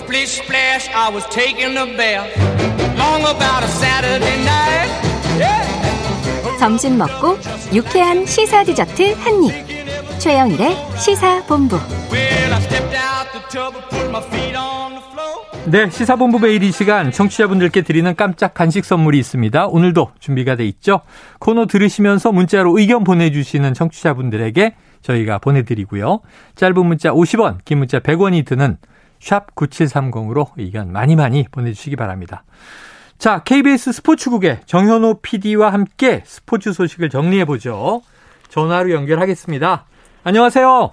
Splish splash, I was taking a bath. Long about a Saturday night. Yeah. 점심 먹고 유쾌한 시사 디저트 한 입. 최영일의 시사 본부. Well, I stepped out the tub and put my feet on the floor. 네, 시사본부 매일 이 시간 청취자분들께 드리는 깜짝 간식 선물이 있습니다. 오늘도 준비가 돼 있죠. 코너 들으시면서 문자로 의견 보내주시는 청취자분들에게 저희가 보내드리고요. 짧은 문자 50원, 긴 문자 100원이 드는 샵 9730으로 의견 많이 많이 보내주시기 바랍니다. 자, KBS 스포츠국의 정현호 PD와 함께 스포츠 소식을 정리해보죠. 전화로 연결하겠습니다. 안녕하세요.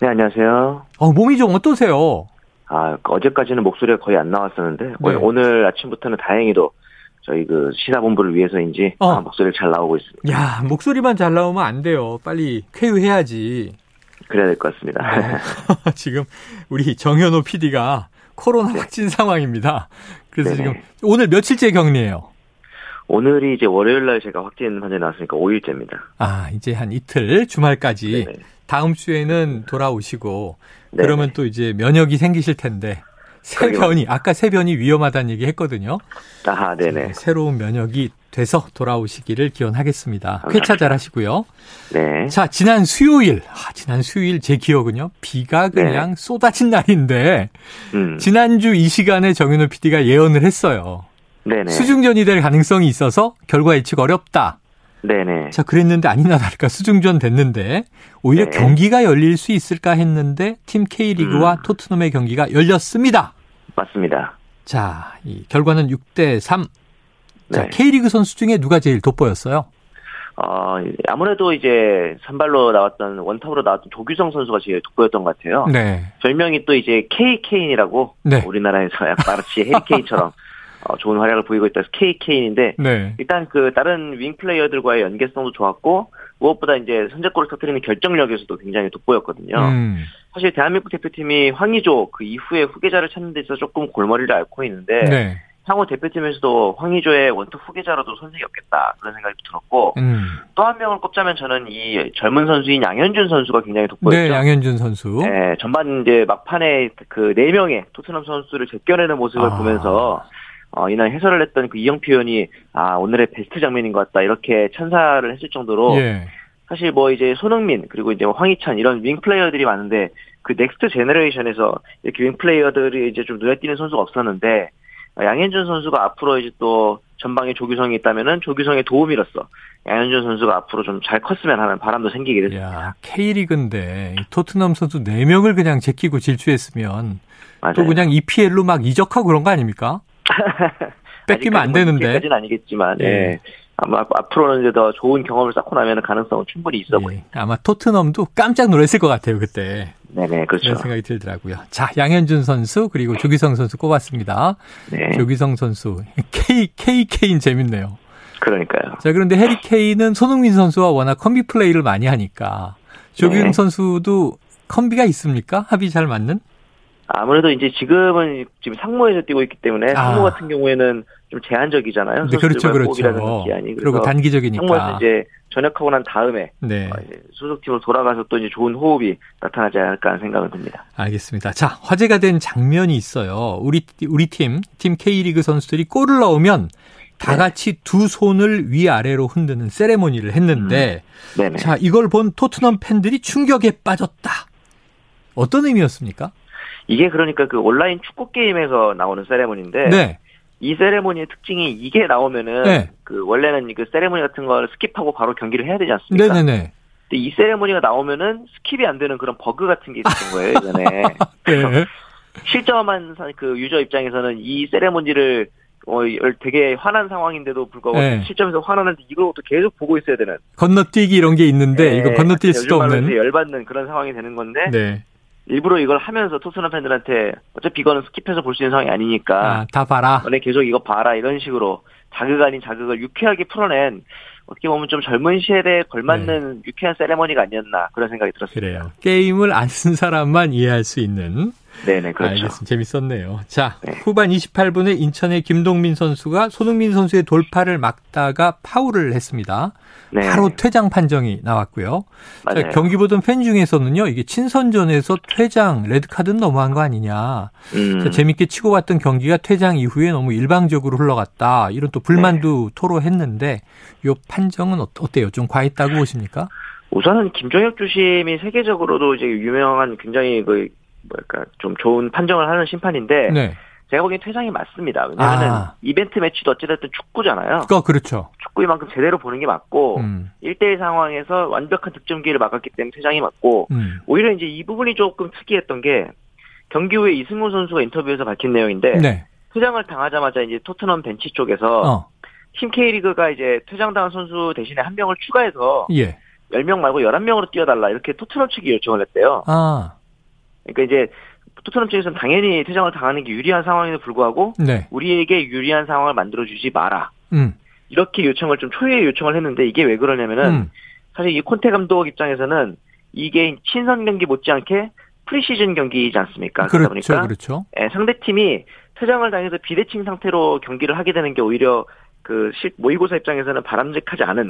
네, 안녕하세요. 어, 몸이 좀 어떠세요? 아, 어제까지는 목소리가 거의 안 나왔었는데, 네. 오늘, 아침부터는 다행히도 저희 그 시사본부를 위해서인지 어. 아, 목소리가 잘 나오고 있습니다. 야, 목소리만 잘 나오면 안 돼요. 빨리 쾌유해야지. 그래야 될 것 같습니다. 네. 지금 우리 정현호 PD가 코로나 확진 상황입니다. 그래서 네네. 지금 오늘 며칠째 격리예요. 오늘이 이제 월요일 날 제가 확진 환자 나왔으니까 5일째입니다. 아, 이제 한 이틀 주말까지 네네. 다음 주에는 돌아오시고 네네. 그러면 또 이제 면역이 생기실 텐데 세변이 아까 세변이 위험하다는 얘기 했거든요. 아, 네네. 새로운 면역이 돼서 돌아오시기를 기원하겠습니다. 쾌차 잘 하시고요. 네. 자, 지난 수요일, 아, 지난 수요일 제 기억은요. 비가 그냥 쏟아진 날인데 음. 지난주 이 시간에 정윤호 PD가 예언을 했어요. 네네. 수중전이 될 가능성이 있어서 결과 예측 어렵다. 네네. 자, 그랬는데 아니나 다를까 수중전 됐는데 오히려 네. 경기가 열릴 수 있을까 했는데 팀 K리그와 음. 토트넘의 경기가 열렸습니다. 맞습니다. 자, 이 결과는 6대 3. 자, 네. K리그 선수 중에 누가 제일 돋보였어요? 어, 아무래도 이제 선발로 나왔던 원탑으로 나왔던 조규성 선수가 제일 돋보였던 것 같아요. 네. 별명이 또 이제 KK이라고 네. 우리나라에서 약간 마치 해리케인처럼 어, 좋은 활약을 보이고 있다 해서 KK인데 네. 일단 그 다른 윙 플레이어들과의 연계성도 좋았고 무엇보다 이제 선제골을 터뜨리는 결정력에서도 굉장히 돋보였거든요. 음. 사실 대한민국 대표팀이 황의조 그 이후에 후계자를 찾는 데 있어서 조금 골머리를 앓고 있는데 네. 향후 대표팀에서도 황의조의 원투 후계자로도 선색이 없겠다 그런 생각이 들었고 음. 또한 명을 꼽자면 저는 이 젊은 선수인 양현준 선수가 굉장히 돋보였죠. 네, 양현준 선수. 예, 전반 이제 막판에 그 네 명의 토트넘 선수를 제껴내는 모습을 아. 보면서 어, 이날 해설을 했던 그 이영 표현이 아 오늘의 베스트 장면인 것 같다 이렇게 찬사를 했을 정도로 예. 사실 뭐 이제 손흥민 그리고 이제 황희찬 이런 윙 플레이어들이 많은데 그 next generation에서 이렇게 윙 플레이어들이 이제 좀 눈에 띄는 선수가 없었는데 어, 양현준 선수가 앞으로 이제 또 전방에 조규성이 있다면은 조규성의 도움이로서 양현준 선수가 앞으로 좀 잘 컸으면 하는 바람도 생기게 됐습니다. 야, K리그인데 이 토트넘 선수 4명을 그냥 제끼고 질주했으면 맞아요. 또 그냥 EPL로 막 이적하고 그런 거 아닙니까? 뺏기면 안 되는데. 까지는 아니겠지만, 예. 예. 아마 앞으로는 이제 더 좋은 경험을 쌓고 나면 가능성은 충분히 있어 예, 보입니다. 아마 토트넘도 깜짝 놀랐을 것 같아요, 그때. 네네, 그렇죠. 그런 생각이 들더라고요. 자, 양현준 선수 그리고 조기성 선수 꼽았습니다. 네, 조기성 선수 K KK인 재밌네요. 그러니까요. 자, 그런데 해리 케인은 손흥민 선수와 워낙 컴비 플레이를 많이 하니까 조기성 네. 선수도 컴비가 있습니까? 합이 잘 맞는? 아무래도 이제 지금은 지금 상무에서 뛰고 있기 때문에 아. 상무 같은 경우에는 좀 제한적이잖아요. 네, 그렇죠, 그렇죠. 기한이. 그리고 그래서 상무에서 단기적이니까. 이제 전역하고 난 다음에 네. 어, 소속팀으로 돌아가서 또 이제 좋은 호흡이 나타나지 않을까 하는 생각은 듭니다. 알겠습니다. 자, 화제가 된 장면이 있어요. 우리 우리 팀, 팀 K리그 선수들이 골을 넣으면 다 네. 같이 두 손을 위아래로 흔드는 세레모니를 했는데 네네. 자, 이걸 본 토트넘 팬들이 충격에 빠졌다. 어떤 의미였습니까? 이게 그러니까 그 온라인 축구 게임에서 나오는 세레모니인데 네. 이 세레모니의 특징이 이게 나오면은 네. 그 원래는 그 세레모니 같은 걸 skip하고 바로 경기를 해야 되지 않습니까? 네, 네, 네. 근데 이 세레모니가 나오면은 skip이 안 되는 그런 버그 같은 게 있었던 거예요 예전에. 네. 실점한 사- 그 유저 입장에서는 이 세레모니를 어, 되게 화난 상황인데도 불구하고 네. 실점해서 화나는데 이걸 또 계속 보고 있어야 되는. 건너뛰기 이런 게 있는데 네, 이거 건너뛸 수도 없는. 열받는 그런 상황이 되는 건데 네. 일부러 이걸 하면서 토트넘 팬들한테 어차피 이거는 스킵해서 볼 수 있는 상황이 아니니까 아, 다 봐라. 너네 계속 이거 봐라 이런 식으로 자극 아닌 자극을 유쾌하게 풀어낸 어떻게 보면 좀 젊은 시대에 걸맞는 유쾌한 세레머니가 아니었나 그런 생각이 들었습니다. 그래요. 게임을 안 쓴 사람만 이해할 수 있는 네네, 그렇죠. 알겠습니다. 재밌었네요. 자, 네. 후반 28분에 인천의 김동민 선수가 손흥민 선수의 돌파를 막다가 파울을 했습니다. 네. 바로 퇴장 판정이 나왔고요. 자, 맞아요. 경기 보던 팬 중에서는요, 이게 친선전에서 퇴장, 레드 카드는 너무한 거 아니냐. 음, 자, 재밌게 치고 왔던 경기가 퇴장 이후에 너무 일방적으로 흘러갔다. 이런 또 불만도 네. 토로했는데, 요 판정은 어- 어때요? 좀 과했다고 보십니까? 우선은 김종혁 주심이 세계적으로도 이제 유명한 굉장히 그 뭐랄까 좀 좋은 판정을 하는 심판인데 네. 제가 보기엔 퇴장이 맞습니다. 왜냐하면 아. 이벤트 매치도 어찌됐든 축구잖아요. 그거 그렇죠. 축구만큼 제대로 보는 게 맞고 음, 1대1 상황에서 완벽한 득점 기회를 막았기 때문에 퇴장이 맞고 음. 오히려 이제 이 부분이 조금 특이했던 게 경기 후에 이승우 선수가 인터뷰에서 밝힌 내용인데 네. 퇴장을 당하자마자 이제 토트넘 벤치 쪽에서 어, 팀 K리그가 이제 퇴장당한 선수 대신에 한 명을 추가해서 예. 10명 말고 11명으로 뛰어달라 이렇게 토트넘 측이 요청을 했대요. 아, 그러니까 이제 토트넘 측에서는 당연히 퇴장을 당하는 게 유리한 상황에도 불구하고 네. 우리에게 유리한 상황을 만들어 주지 마라. 음, 이렇게 요청을 좀 초유의 요청을 했는데 이게 왜 그러냐면은 음. 사실 이 콘테 감독 입장에서는 이게 친선 경기 못지않게 프리시즌 경기이지 않습니까? 그러다 그렇죠, 보니까 그렇죠. 예, 상대 팀이 퇴장을 당해서 비대칭 상태로 경기를 하게 되는 게 오히려 그 실, 모의고사 입장에서는 바람직하지 않은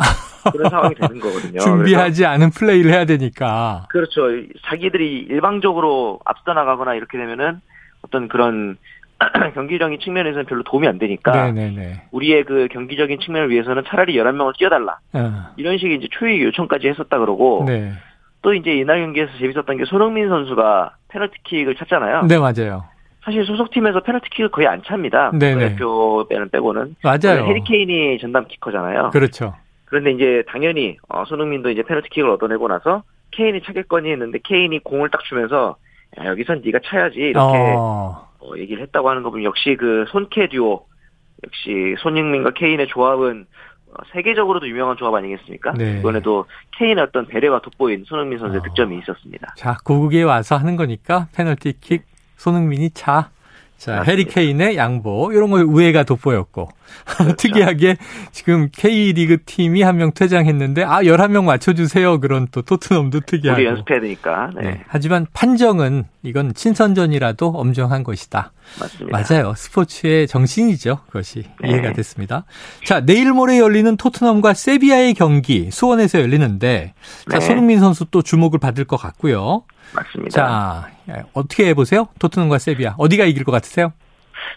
그런 상황이 되는 거거든요. 준비하지 않은 플레이를 해야 되니까. 그렇죠. 자기들이 일방적으로 앞서 나가거나 이렇게 되면은 어떤 그런 경기적인 측면에서는 별로 도움이 안 되니까 네네네. 우리의 그 경기적인 측면을 위해서는 차라리 11명을 뛰어달라. 어, 이런 식의 이제 초유의 요청까지 했었다 그러고 네. 또 이제 이날 경기에서 재밌었던 게 손흥민 선수가 페널티킥을 찼잖아요. 네, 맞아요. 사실 소속팀에서 페널티킥을 거의 안 찹니다. 네네. 대표는 빼고는. 맞아요. 해리 케인이 전담 키커잖아요. 그렇죠. 그런데 이제 당연히 어, 손흥민도 이제 페널티킥을 얻어내고 나서 케인이 차겠거니 했는데 케인이 공을 딱 주면서 야, 여기선 네가 차야지 이렇게 어, 어, 얘기를 했다고 하는 거 보면 역시 그 손케 듀오 역시 손흥민과 케인의 조합은 어, 세계적으로도 유명한 조합 아니겠습니까? 네. 이번에도 케인의 어떤 배려가 돋보인 손흥민 선수의 어. 득점이 있었습니다. 자, 고국에 와서 하는 거니까 페널티킥 손흥민이 차. 자. 해리 케인의 양보 이런 거 우애가 돋보였고 특이하게 지금 K리그 팀이 한 명 퇴장했는데 아 11명 맞춰 주세요. 그런 또 토트넘도 특이하고. 우리 연습해야 되니까. 네, 네. 하지만 판정은 이건 친선전이라도 엄정한 것이다. 맞습니다. 맞아요. 스포츠의 정신이죠. 그것이 네. 이해가 됐습니다. 자, 내일 모레 열리는 토트넘과 세비야의 경기 수원에서 열리는데 자, 네. 손흥민 선수 또 주목을 받을 것 같고요. 맞습니다. 자, 어떻게 해보세요? 토트넘과 세비야. 어디가 이길 것 같으세요?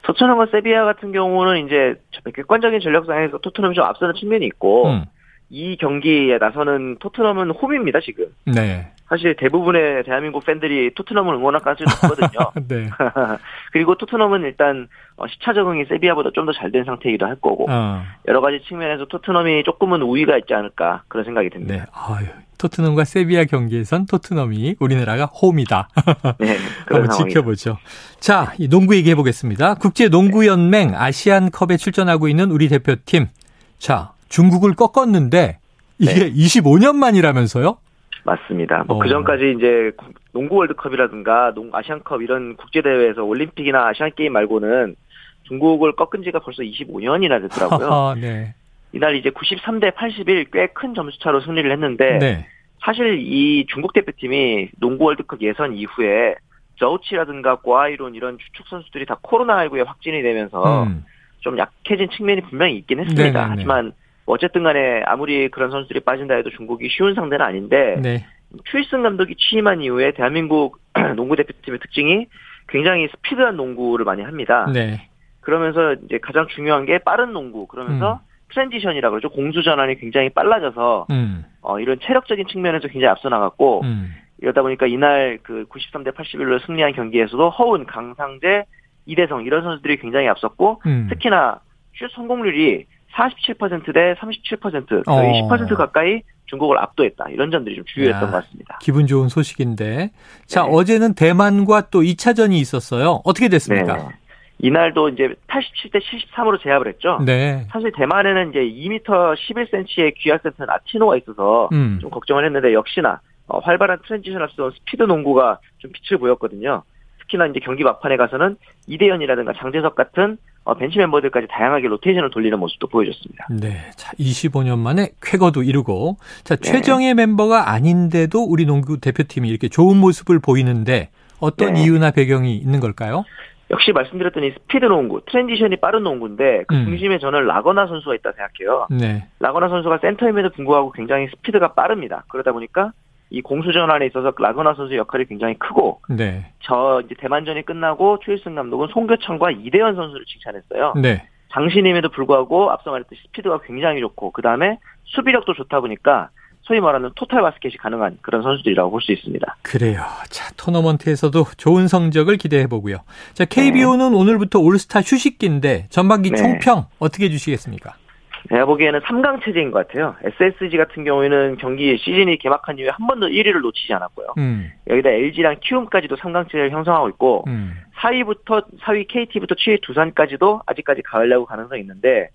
토트넘과 세비야 같은 경우는 이제 객관적인 전력상에서 토트넘이 좀 앞서는 측면이 있고 음, 이 경기에 나서는 토트넘은 홈입니다 지금. 네. 사실 대부분의 대한민국 팬들이 토트넘을 응원할 가능성이 높거든요. 네. 그리고 토트넘은 일단 어, 시차 적응이 세비야보다 좀 더 잘 된 상태이기도 할 거고 어, 여러 가지 측면에서 토트넘이 조금은 우위가 있지 않을까 그런 생각이 듭니다. 네. 아유, 토트넘과 세비야 경기에선 토트넘이 우리나라가 홈이다. 네, 그런 한번 상황이 지켜보죠. 자, 이 농구 얘기해 보겠습니다. 국제 농구 연맹 아시안컵에 출전하고 있는 우리 대표팀. 자, 중국을 꺾었는데 이게 25년 만이라면서요? 맞습니다. 뭐 어. 그 전까지 이제 농구 월드컵이라든가 농 아시안컵 이런 국제 대회에서 올림픽이나 아시안 게임 말고는 중국을 꺾은 지가 벌써 25년이나 됐더라고요. 하하, 네. 이날 이제 93대 81 꽤 큰 점수 차로 승리를 했는데 네. 사실 이 중국 대표팀이 농구 월드컵 예선 이후에 저우치라든가 고아이론 이런 주축 선수들이 다 코로나19에 확진이 되면서 음. 좀 약해진 측면이 분명히 있긴 했습니다. 네네네. 하지만 어쨌든 간에 아무리 그런 선수들이 빠진다 해도 중국이 쉬운 상대는 아닌데 네. 추일승 감독이 취임한 이후에 대한민국 농구 대표팀의 특징이 굉장히 스피드한 농구를 많이 합니다. 네. 그러면서 이제 가장 중요한 게 빠른 농구 그러면서 transition이라 그러죠. 공수 전환이 굉장히 빨라져서 음. 어, 이런 체력적인 측면에서 굉장히 앞서 나갔고 음. 이러다 보니까 이날 그 93대 81로 승리한 경기에서도 허웅, 강상재, 이대성 이런 선수들이 굉장히 앞섰고 음. 특히나 슛 성공률이 47%대 37% 어. 거의 10% 가까이 중국을 압도했다. 이런 점들이 좀 주효했던 야. 것 같습니다. 기분 좋은 소식인데. 자, 네. 어제는 대만과 또 2차전이 있었어요. 어떻게 됐습니까? 네. 이날도 이제 87대 73으로 제압을 했죠. 네. 사실 대만에는 이제 2m 11cm의 귀화 센터 아티노가 있어서 음. 좀 걱정을 했는데 역시나 어, 활발한 transition 앞서 스피드 농구가 좀 빛을 보였거든요. 특히나 이제 경기 막판에 가서는 이대헌이라든가 장재석 같은 어, 벤치 멤버들까지 다양하게 로테이션을 돌리는 모습도 보여줬습니다. 네. 자, 25년 만에 쾌거도 이루고. 자, 네. 최정예 멤버가 아닌데도 우리 농구 대표팀이 이렇게 좋은 모습을 보이는데 어떤 네. 이유나 배경이 있는 걸까요? 역시 말씀드렸던 이 스피드 농구, transition이 빠른 농구인데 그 음. 중심에 저는 라건아 선수가 있다 생각해요. 네. 라건아 선수가 센터임에도 불구하고 굉장히 스피드가 빠릅니다. 그러다 보니까 이 공수 전환에 있어서 라건아 선수의 역할이 굉장히 크고 네. 저 이제 대만전이 끝나고 추일승 감독은 송교창과 이대헌 선수를 칭찬했어요. 네. 장신임에도 불구하고 앞서 말했듯이 스피드가 굉장히 좋고 그 다음에 수비력도 좋다 보니까 소위 말하는 토탈 바스켓이 가능한 그런 선수들이라고 볼 수 있습니다. 그래요. 자, 토너먼트에서도 좋은 성적을 기대해 보고요. 자, KBO는 오늘부터 올스타 휴식기인데 전반기 네. 총평 어떻게 해 주시겠습니까? 제가 보기에는 3강 체제인 것 같아요. SSG 같은 경우에는 경기 시즌이 개막한 이후에 한 번도 1위를 놓치지 않았고요. 음, 여기다 LG랑 키움까지도 3강 체제를 형성하고 있고 음, 4위부터 4위 KT부터 7위 두산까지도 아직까지 가을 야구 가능성이 있는데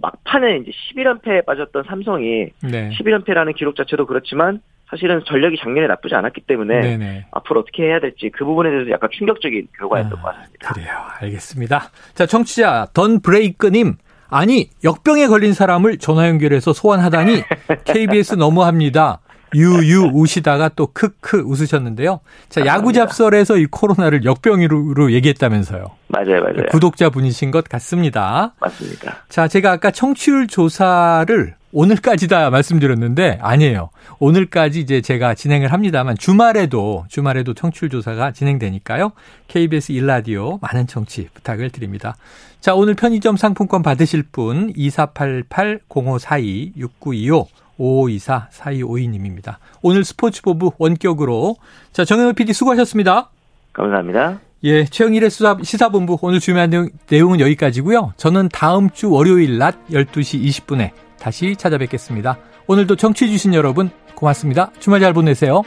막판에 이제 11연패에 빠졌던 삼성이 네. 11연패라는 기록 자체도 그렇지만 사실은 전력이 작년에 나쁘지 않았기 때문에 네네. 앞으로 어떻게 해야 될지 그 부분에 대해서 약간 충격적인 결과였던 아, 것 같습니다. 그래요. 알겠습니다. 자, 청취자 던 브레이크님. 아니, 역병에 걸린 사람을 전화 연결해서 소환하다니 KBS 너무합니다. 유유 우시다가 또 크크 웃으셨는데요. 자, 야구 감사합니다. 잡설에서 이 코로나를 역병으로 얘기했다면서요. 맞아요, 맞아요. 구독자 분이신 것 같습니다. 맞습니다. 자, 제가 아까 청취율 조사를 오늘까지다 말씀드렸는데 아니에요. 오늘까지 이제 제가 진행을 합니다만 주말에도 주말에도 청취율 조사가 진행되니까요. KBS 일라디오 많은 청취 부탁을 드립니다. 자, 오늘 편의점 상품권 받으실 분 2488-0542-6925 5524-4252님입니다. 오늘 스포츠본부 원격으로 자, 정현우 PD 수고하셨습니다. 감사합니다. 예, 최영일의 수사, 시사본부 오늘 준비한 내용, 내용은 여기까지고요. 저는 다음 주 월요일 낮 12시 20분에 다시 찾아뵙겠습니다. 오늘도 청취해주신 여러분 고맙습니다. 주말 잘 보내세요.